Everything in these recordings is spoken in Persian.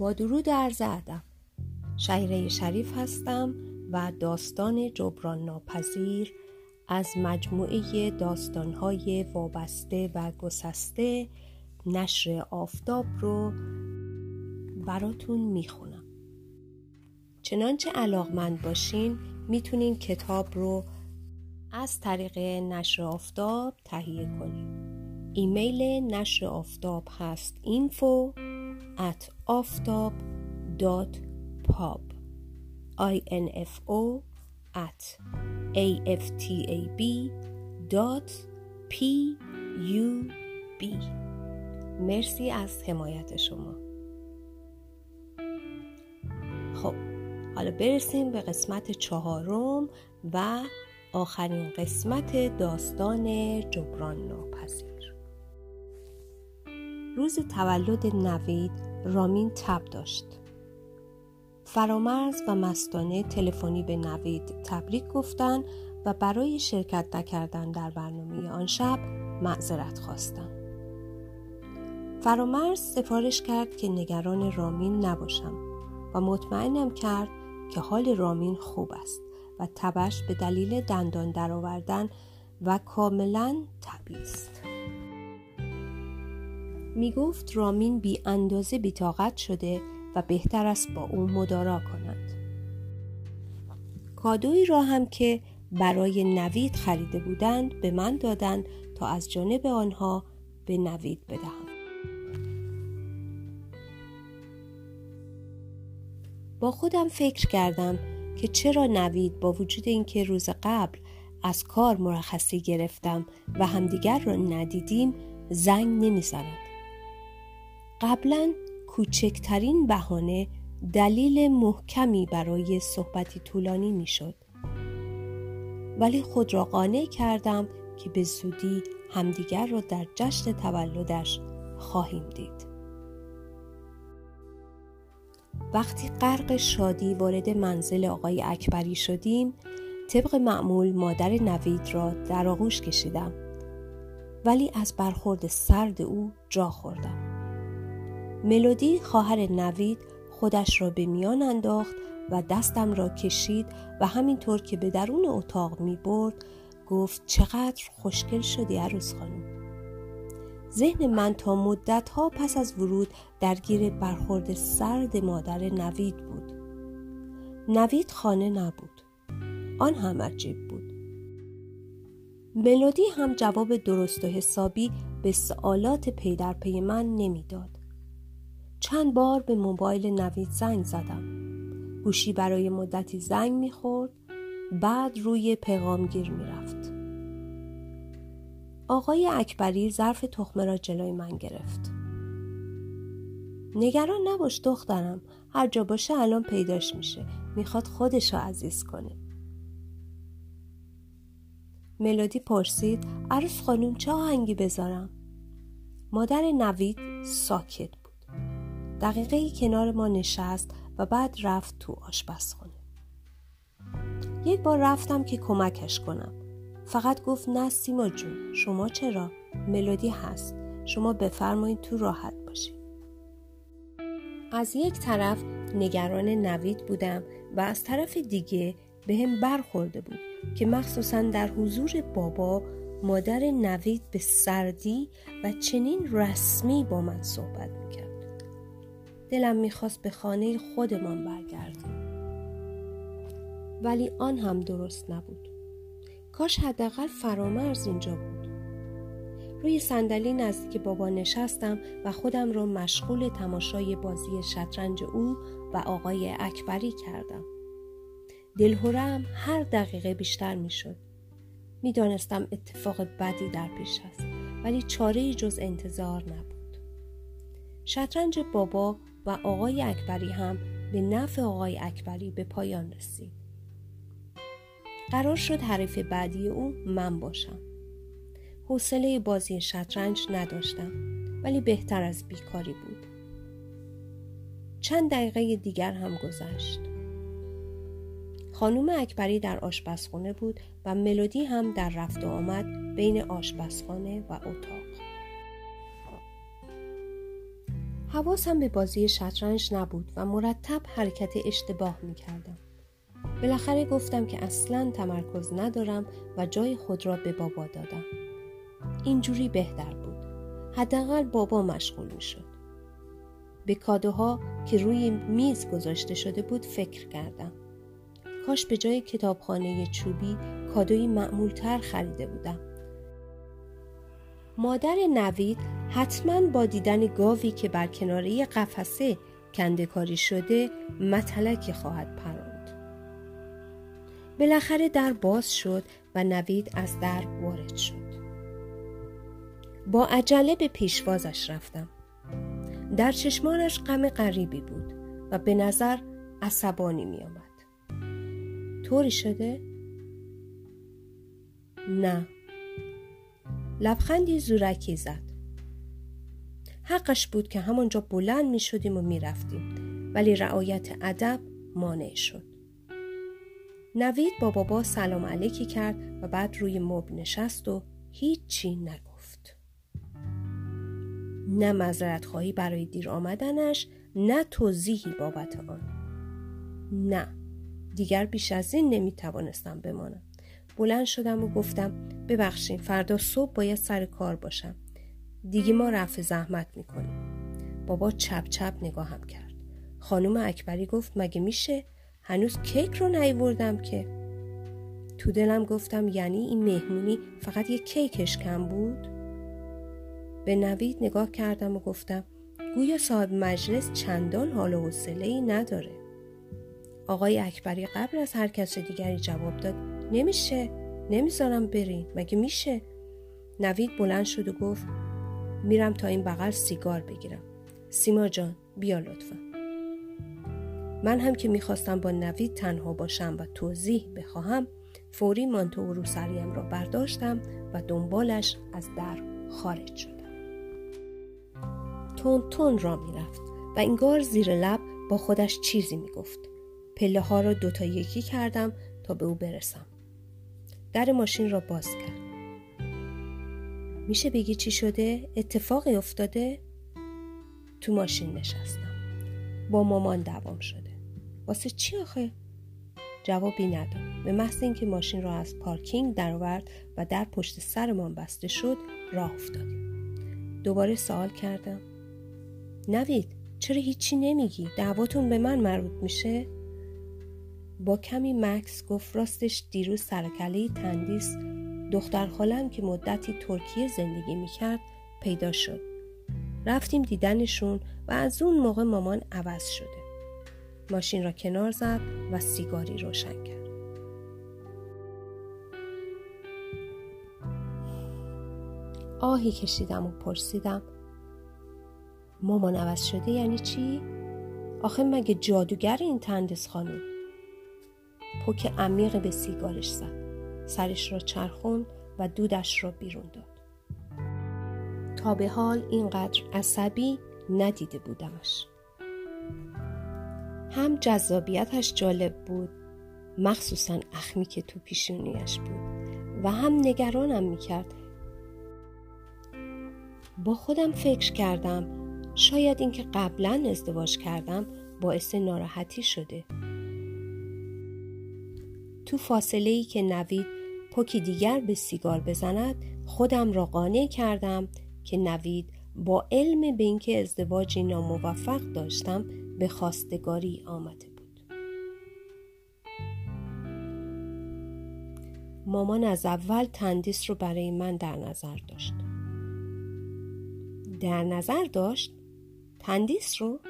با درود عرض ادب. شهیره شریف هستم و داستان جبران ناپذیر از مجموعه داستانهای وابسته و گسسته نشر آفتاب رو براتون می‌خونم. چنانچه علاقمند باشین می‌تونین کتاب رو از طریق نشر آفتاب تهیه کنید ایمیل نشر آفتاب هست info at آفتاب dot pub info at aftab dot pub مرسی از حمایت شما. خب حالا برسیم به قسمت چهارم و آخرین قسمت داستان جبران ناپذیر. روز تولد نوید رامین تب داشت. فرامرز و مستانه تلفنی به نوید تبریک گفتند و برای شرکت نکردن در برنامه آن شب معذرت خواستند فرامرز سفارش کرد که نگران رامین نباشم و مطمئنم کرد که حال رامین خوب است و تبش به دلیل دندان درآوردن و کاملا طبیعی است می گفت رامین بی اندازه بیتاقت شده و بهتر است با او مدارا کنند کادوی را هم که برای نوید خریده بودند به من دادند تا از جانب آنها به نوید بدهم. با خودم فکر کردم که چرا نوید با وجود اینکه روز قبل از کار مرخصی گرفتم و همدیگر را ندیدیم زنگ نمی‌زند. قبلا کوچکترین بهانه دلیل محکمی برای صحبتی طولانی می‌شد. ولی خود را قانع کردم که به زودی همدیگر را در جشن تولدش خواهیم دید. وقتی غرق شادی وارد منزل آقای اکبری شدیم طبق معمول مادر نوید را در آغوش کشیدم. ولی از برخورد سرد او جا خوردم. ملودی خواهر نوید خودش را به میان انداخت و دستم را کشید و همینطور که به درون اتاق می برد گفت چقدر خوشگل شدی عروس خانم. ذهن من تا مدت ها پس از ورود درگیر برخورد سرد مادر نوید بود. نوید خانه نبود. آن هم عجیب بود. ملودی هم جواب درست و حسابی به سوالات پی در پی من نمی‌داد. چند بار به موبایل نوید زنگ زدم. گوشی برای مدتی زنگ می‌خورد بعد روی پیغامگیر می‌رفت. آقای اکبری ظرف تخمه را جلوی من گرفت. نگران نباش دخترم هر جا باشه الان پیداش میشه می‌خواد خودش را عزیز کنه ملودی پرسید عروس خانوم چه آهنگی بذارم مادر نوید ساکت دقیقه ای کنار ما نشست و بعد رفت تو آشپزخانه. یک بار رفتم که کمکش کنم. فقط گفت نه سیما جون شما چرا؟ ملودی هست. شما بفرمایید تو راحت باشید از یک طرف نگران نوید بودم و از طرف دیگه به هم برخورده بود که مخصوصا در حضور بابا مادر نوید به سردی و چنین رسمی با من صحبت می‌کرد. دلم می‌خواست به خانه خودمان برگردم. ولی آن هم درست نبود. کاش حداقل فرامرز اینجا بود. روی صندلی نزدیک بابا نشستم و خودم را مشغول تماشای بازی شطرنج او و آقای اکبری کردم. دلهورم هر دقیقه بیشتر می‌شد. می‌دانستم اتفاق بدی در پیش است ولی چاره جز انتظار نبود. شطرنج بابا و آقای اکبری هم به نفع آقای اکبری به پایان رسید. قرار شد حریف بعدی او من باشم. حوصله بازی شطرنج نداشتم ولی بهتر از بیکاری بود. چند دقیقه دیگر هم گذشت. خانوم اکبری در آشپزخانه بود و ملودی هم در رفت و آمد بین آشپزخانه و اتاق. حواسم به بازی شطرنج نبود و مرتب حرکت اشتباه می کردم. بالاخره گفتم که اصلا تمرکز ندارم و جای خود را به بابا دادم. اینجوری بهتر بود. حداقل بابا مشغول می شد. به کادوها که روی میز گذاشته شده بود فکر کردم. کاش به جای کتابخانه چوبی کادوی معمولتر خریده بودم. مادر نوید حتما با دیدن گاوی که بر کناره قفسه کندکاری شده متلکی خواهد پراند. بالاخره در باز شد و نوید از در وارد شد. با عجله به پیشوازش رفتم. در چشمانش غم غریبی بود و به نظر عصبانی می آمد. طوری شده؟ نه. لبخندی زورکی زد. حقش بود که همانجا بلند می شدیم و می رفتیم ولی رعایت ادب مانع شد. نوید با بابا سلام علیکی کرد و بعد روی مبل نشست و هیچی نگفت. نه مذرت خواهی برای دیر آمدنش نه توضیحی بابت آن. نه دیگر بیش از این نمی توانستم بمانم. بلند شدم و گفتم ببخشین فردا صبح باید سر کار باشم. دیگه ما رفع زحمت می‌کنیم. بابا چپ چپ نگاهم کرد. خانم اکبری گفت مگه میشه؟ هنوز کیک رو نیوردم که. تو دلم گفتم یعنی این مهمونی فقط یه کیکش کم بود؟ به نوید نگاه کردم و گفتم گویا صاحب مجلس چندان حال و حوصله ای نداره. آقای اکبری قبل از هر کس دیگری جواب داد نمیشه نمی‌ذارم برین مگه میشه نوید بلند شد و گفت میرم تا این بغل سیگار بگیرم. سیما جان بیا لطفا. من هم که می‌خواستم با نوید تنها باشم و توضیح بخواهم فوری مانتو و روسریم را برداشتم و دنبالش از در خارج شدم. تون تون را می‌رفت و انگار زیر لب با خودش چیزی می‌گفت. پله ها را دوتا یکی کردم تا به او برسم. در ماشین را باز کرد. میشه بگی چی شده؟ اتفاقی افتاده؟ تو ماشین نشستم. با مامان دوام شده. واسه چی آخه؟ جوابی نداد. به محض اینکه ماشین را از پارکینگ درآورد و در پشت سرمان بسته شد راه افتادیم. دوباره سوال کردم. نوید چرا هیچی نمیگی؟ دعواتون به من مربوط میشه؟ با کمی مکس گفت راستش دیروز سرکله تندیس دختر خالم که مدتی ترکیه زندگی می‌کرد پیدا شد. رفتیم دیدنشون و از اون موقع مامان عوض شده. ماشین را کنار زد و سیگاری روشن کرد. آهی کشیدم و پرسیدم مامان عوض شده یعنی چی؟ آخه مگه جادوگر این تندیس خانم؟ پوک عمیق به سیگارش زد سرش را چرخوند و دودش را بیرون داد. تا به حال اینقدر عصبی ندیده بودمش. هم جذابیتش جالب بود مخصوصا اخمی که تو پیشونیش بود و هم نگرانم می‌کرد. با خودم فکر کردم شاید اینکه قبلا ازدواج کردم باعث ناراحتی شده. تو فاصله ای که نوید پوکی دیگر به سیگار بزند خودم را قانع کردم که نوید با علم به اینکه ازدواجی ناموفق داشتم به خواستگاری آمده بود. مامان از اول تندیس رو برای من در نظر داشت. در نظر داشت؟ تندیس رو؟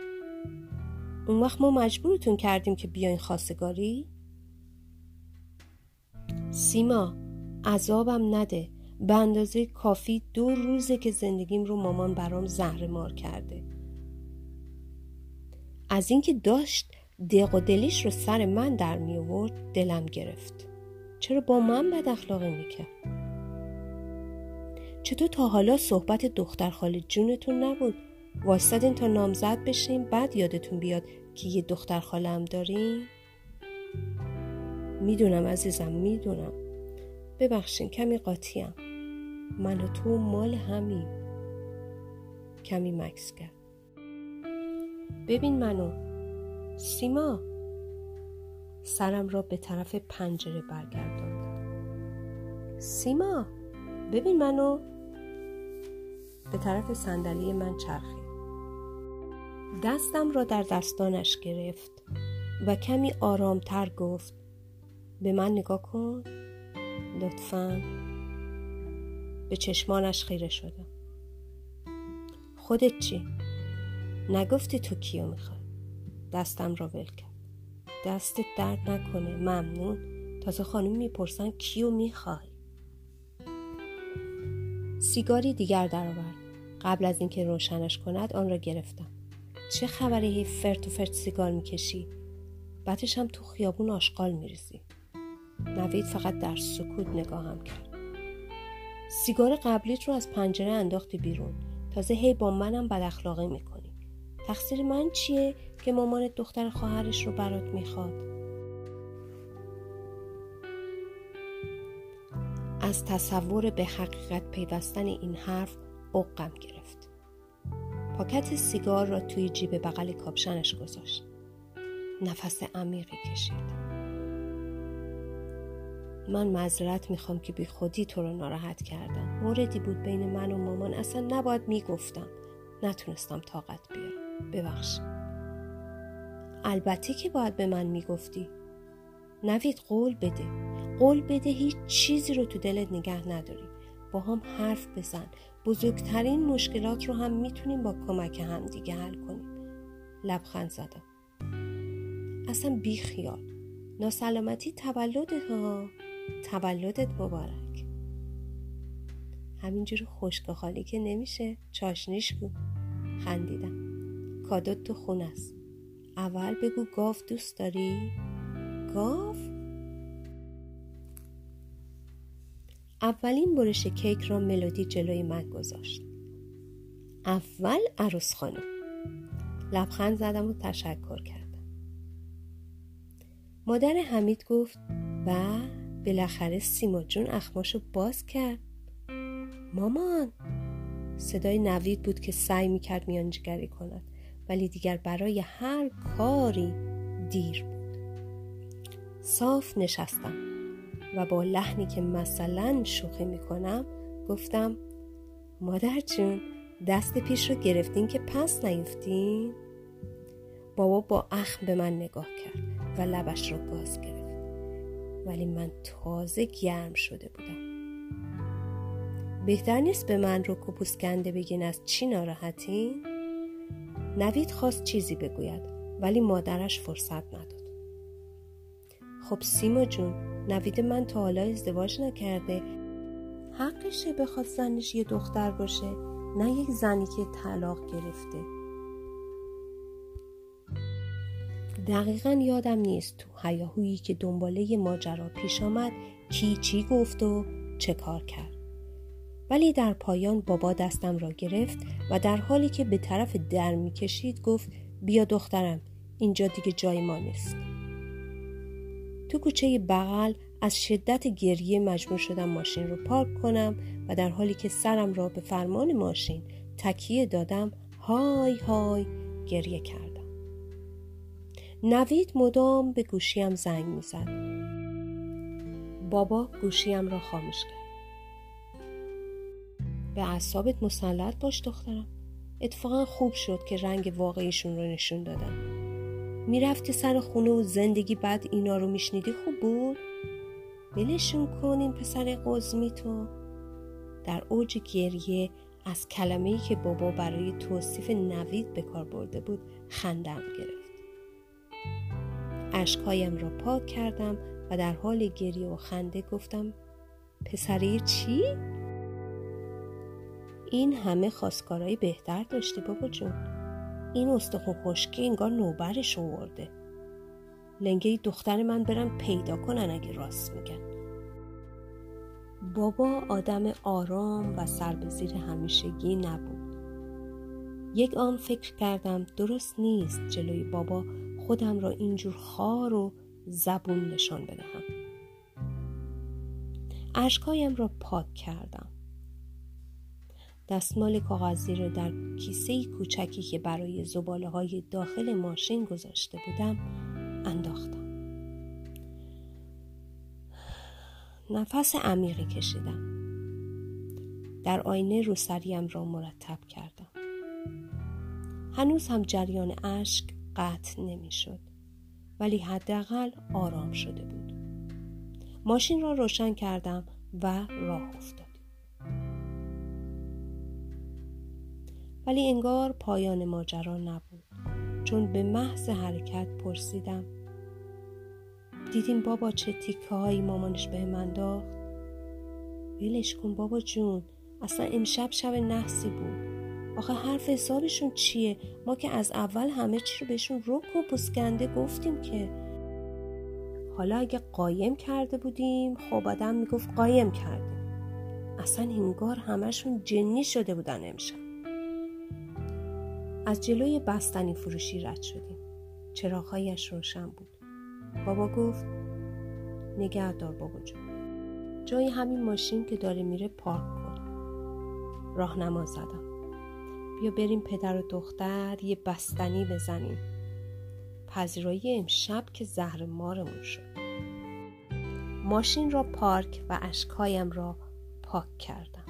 اون وقت ما مجبورتون کردیم که بیاین خواستگاری؟ سیما عذابم نده. به اندازه کافی دو روزه که زندگیم رو مامان برام زهر مار کرده. از اینکه داشت دق و دلیش رو سر من در می آورد دلم گرفت. چرا با من بد اخلاقی می‌کرد چطور تا حالا صحبت دختر خاله جونتون نبود؟ وایستادین تا نامزد بشیم بعد یادتون بیاد که یه دختر خاله هم داریم می‌دونم عزیزم می‌دونم. ببخشین کمی قاطیم. من و تو مال همین کمی مکس کرد. ببین منو. سیما. سرم را به طرف پنجره برگرداندم سیما ببین منو. به طرف صندلی من چرخید. دستم را در دستانش گرفت و کمی آرامتر گفت. به من نگاه کن. لطفا. به چشمانش خیره شدم خودت چی؟ نگفتی تو کیو می‌خوای؟ دستم را ول کرد. دستت درد نکنه ممنون. تازه خانم می‌پرسن کیو می‌خوای؟ سیگاری دیگر درآورد. قبل از اینکه روشنش کند آن را گرفتم. چه خبری فرت و فرت سیگار می‌کشی؟ بعدش هم تو خیابون آشغال میریزی. نوید فقط در سکوت نگاهم کرد. سیگار قبلیت رو از پنجره انداختی بیرون. تازه هی با منم بد اخلاقی می‌کنی. تقصیر من چیه که مامانت دختر خواهرش رو برات می‌خواد؟ از تصور به حقیقت پیوستن این حرف اقم گرفت. پاکت سیگار را توی جیب بغل کاپشنش گذاشت. نفس عمیقی کشید. من معذرت می‌خوام که بی خودی تو رو ناراحت کردم. موردی بود بین من و مامان. اصلا نباید می‌گفتم. نتونستم طاقت بیارم. ببخش. البته که باید به من می‌گفتی. نوید قول بده. قول بده هیچ چیزی رو تو دلت نگه نداری. با هم حرف بزن. بزرگترین مشکلات رو هم می‌تونیم با کمک هم دیگه حل کنیم. لبخند زدم. اصلا بی خیال ناسلامتی تولدت ها. تولدت مبارک. همینجور خشک خالی که نمیشه چاشنیش گو خندیدم. کادوت تو خون است. اول بگو گاف دوست داری؟ گاف؟ اولین برش کیک را ملودی جلوی من گذاشت. اول عروس خانم. لبخند زدم و تشکر کردم. مادر حمید گفت و بالاخره سیما جون اخماشو باز کرد. مامان صدای نوید بود که سعی می‌کرد میانجگری کند ولی دیگر برای هر کاری دیر بود. صاف نشستم و با لحنی که مثلا شوخی می‌کنم گفتم مادر جون دست پیش رو گرفتین که پس نیفتین؟ بابا با اخم به من نگاه کرد و لبش رو باز گرفت. ولی من تازه گرم شده بودم. بهتر نیست به من رو کپوسکنده بگین از چی ناراحتین؟ نوید خواست چیزی بگوید ولی مادرش فرصت نداد. خب سیما جون نوید من تا حالا ازدواج نکرده. حقشه بخواد زنش یه دختر باشه نه یک زنی که طلاق گرفته. دقیقا یادم نیست تو هیاهویی که دنباله ماجرا پیش آمد کی چی گفت و چه کار کرد. ولی در پایان بابا دستم را گرفت و در حالی که به طرف در می‌کشید گفت بیا دخترم اینجا دیگه جای ما نیست. تو کوچه بغل از شدت گریه مجبور شدم ماشین رو پارک کنم و در حالی که سرم را به فرمان ماشین تکیه دادم های های گریه کردم. نوید مدام به گوشیم زنگ می‌زد. بابا گوشیم را خاموش کرد. به اعصابت مسلط باش دخترم. اتفاقا خوب شد که رنگ واقعیشون رو نشون دادم می‌رفتی سر خونه و زندگی بعد اینا رو میشنیدی خوب بود؟ ولشون کن این پسر قزمی تو. در اوج گریه از کلمه‌ای که بابا برای توصیف نوید به کار برده بود خندم گرفت. اشکهایم را پاک کردم و در حال گریه و خنده گفتم پسری چی؟ این همه خواستگارایی بهتر داشتی بابا جون. این استخون خشکی انگار نوبرش آورده. لنگه دختر من برن پیدا کنن اگه راست میگن. بابا آدم آرام و سر به زیر همیشگی نبود. یک آن فکر کردم درست نیست جلوی بابا خودم را اینجور خار و زبون نشان بدهم. اشکایم را پاک کردم. دستمال کاغذی رو در کیسه کوچکی که برای زباله های داخل ماشین گذاشته بودم انداختم. نفس عمیقی کشیدم. در آینه روسریم را مرتب کردم. هنوز هم جریان اشک قطع نمی‌شد. ولی حداقل آرام شده بود. ماشین را روشن کردم و راه افتادیم. ولی انگار پایان ماجرا نبود. چون به محض حرکت پرسیدم دیدیم بابا چه تیکه مامانش به من انداخت ولش کن بابا جون اصلا امشب شب نحسی بود. آخه حرف حسابشون چیه؟ ما که از اول همه چی رو بهشون رک و پسکنده گفتیم که. حالا اگه قایم کرده بودیم خب آدم می‌گفت قایم کردیم اصلا انگار همشون جنی شده بودن امشب. از جلوی بستنی فروشی رد شدیم. چراغهایش روشن بود. بابا گفت نگهدار بابا جون. جای همین ماشین که داره میره پارک کن. راهنما زدم. بیا بریم پدر و دختر یه بستنی بزنیم. پذیرایی امشب که زهر مارمون شد. ماشین را پارک و اشکهایم را پاک کردم.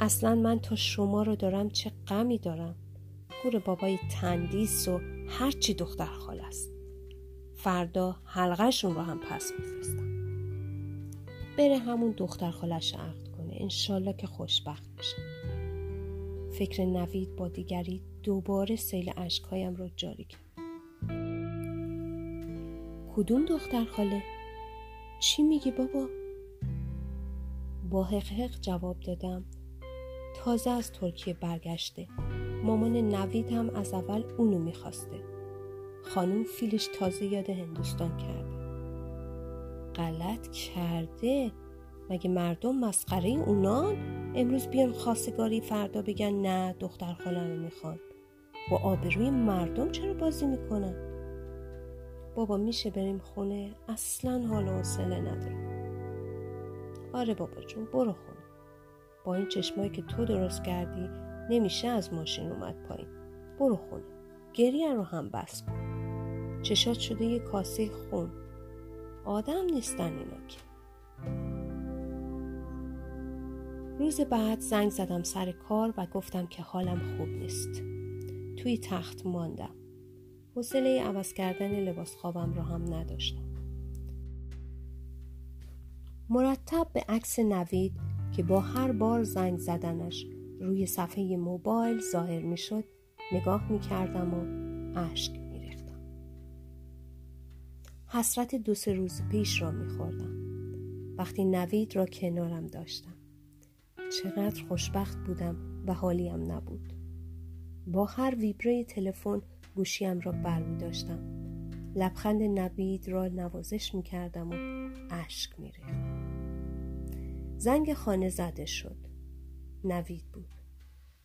اصلا من تا شما رو دارم چه غمی دارم؟ گور بابای تندیس و هرچی دختر خال است. فردا حلقهشون رو هم پس میفرستم. بره همون دختر خالش عقد انشالله که خوشبخت بشه فکر نوید با دیگری دوباره سیل اشکهایم را جاری کرد. کدوم دختر خاله؟ چی میگی بابا؟ با حقحق جواب دادم. تازه از ترکیه برگشته. مامان نوید هم از اول اونو می‌خواسته. خانم فیلش تازه یاد هندوستان کرده. غلط کرده. مگه مردم مسخره اونان امروز بیان خواستگاری فردا بگن نه دختر خالم رو می‌خوان. با آبروی مردم چرا بازی می‌کنن؟ بابا میشه بریم خونه اصلا حال و حوصله ندارم. آره بابا جون برو خونه. با این چشمایی که تو درست کردی نمیشه از ماشین اومد پایین. برو خونه. گریه رو هم بس کن. چشات شده یه کاسه خون. آدم نیستن اینا که. روز بعد زنگ زدم سر کار و گفتم که حالم خوب نیست توی تخت ماندم حوصله عوض کردن لباس خوابم را هم نداشتم مرتب به عکس نوید که با هر بار زنگ زدنش روی صفحه موبایل ظاهر می شد نگاه می کردم و اشک می ریختم. حسرت دو سه روز پیش را می خوردم. وقتی نوید را کنارم داشتم. چقدر خوشبخت بودم و حالیم نبود. با هر ویبره تلفن گوشیم را بر می داشتم. لبخند نوید را نوازش می کردم و اشک می ریختم. زنگ خانه زده شد. نوید بود.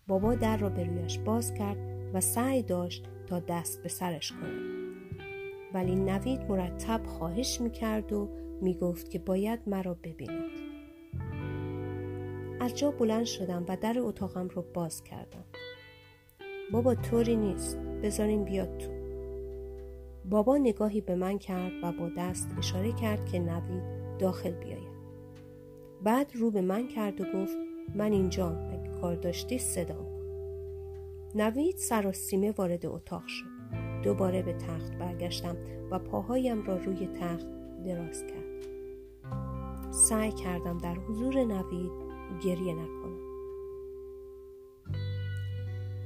بابا در را به رویش باز کرد و سعی داشت تا دست به سرش کند. ولی نوید مرتب خواهش می‌کرد و می‌گفت که باید مرا ببیند. از جا بلند شدم و در اتاقم را باز کردم. بابا طوری نیست. بذارین بیاد تو. بابا نگاهی به من کرد و با دست اشاره کرد که نوید داخل بیاید. بعد رو به من کرد و گفت من اینجا اگه کار داشتی صدا کن نوید سراسیمه وارد اتاق شد دوباره به تخت برگشتم و پاهایم را روی تخت دراز کرد سعی کردم در حضور نوید گریه نکنم.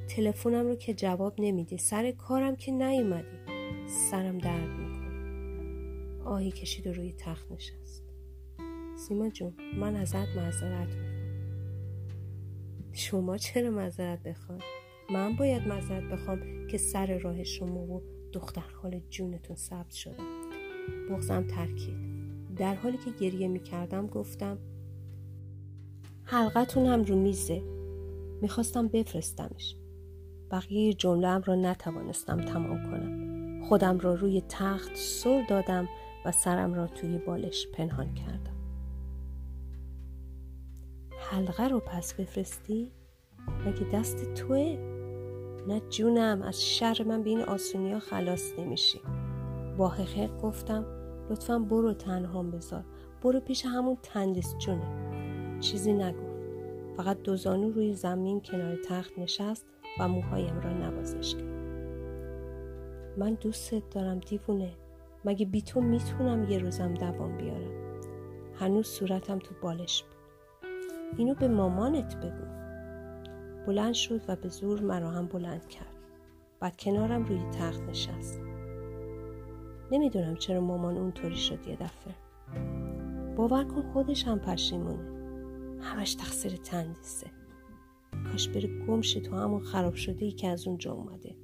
تلفنم رو که جواب نمیدی سر کارم که نیومدی سرم درد می‌کنه. آهی کشید و روی تخت نشست. سیما جون من ازت معذرت می‌کنم شما چرا معذرت بخواد من باید معذرت بخوام که سر راه شما و دختر خال جونتون ثبت شدم بغزم ترکید. در حالی که گریه می‌کردم گفتم حلقتون هم رو میزه. می‌خواستم بفرستمش. بقیه جمله را نتوانستم تمام کنم. خودم را روی تخت سر دادم و سرم را توی بالش پنهان کردم. حلقه رو پس بفرستی؟ مگه دست توه؟ نه جونم از شر من به این آسونی ها خلاص نمیشی. با حقیق گفتم لطفا برو تنهام بذار. برو پیش همون تندیس جونه. چیزی نگفت. فقط دوزانو روی زمین کنار تخت نشست و موهایم را نوازش کرد. من دوستت دارم دیوونه. مگه بی تو می‌تونم یه روزم دوام بیارم؟ هنوز صورتم تو بالش بود. اینو به مامانت بگو. بلند شد و به زور مرا هم بلند کرد بعد کنارم روی تخت نشست. نمی‌دونم چرا مامان اونطوری شد یه دفعه. باور کن خودش هم پشیمونه. همش تقصیر تندیسه. کاش بره گمشه تو همون خراب شده ای که از اونجا اومده.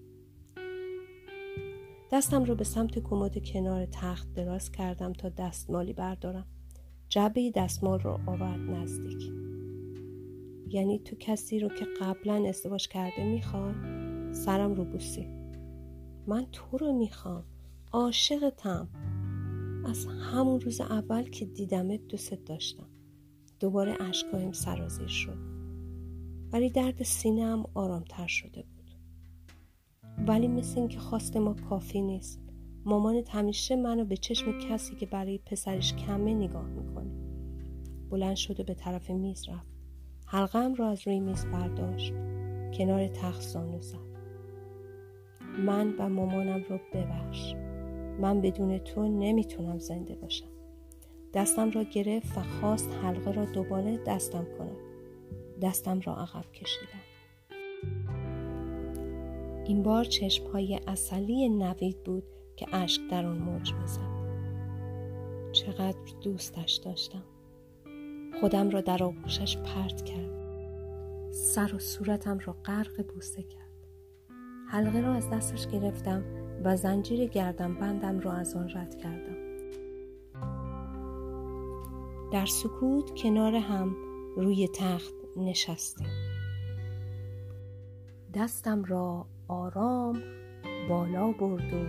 دستم رو به سمت کمد کنار تخت دراز کردم تا دستمالی بردارم. جبه دستمال رو آورد نزدیک. یعنی تو کسی رو که قبلا ازدواج کرده می‌خوای؟ سرم رو بوسی. من تو رو می‌خوام. عاشقتم. از همون روز اول که دیدمت دوست داشتم. دوباره اشکایم سرازیر شد. ولی درد سینه هم آرامتر شده بود. ولی مثل اینکه خواست ما کافی نیست. مامانت همیشه منو به چشم کسی که برای پسرش کمه نگاه می‌کنه. بلند شده به طرف میز رفت. حلقم را از روی میز برداشت. کنار تخت زانو زد. من و مامانم رو ببخش. من بدون تو نمی‌تونم زنده باشم. دستم را گرفت و خواست حلقه را دوباره دستم کند دستم را عقب کشیدم. این بار چشم های اصلی نوید بود که اشک در آن موج می‌زد. چقدر دوستش داشتم. خودم را در آغوشش پرت کرد. سر و صورتم را غرق بوسه کرد. حلقه را از دستش گرفتم و زنجیر گردم بندم را از آن رد کردم. در سکوت کنار هم روی تخت نشستیم. دستم را آرام بالا برد و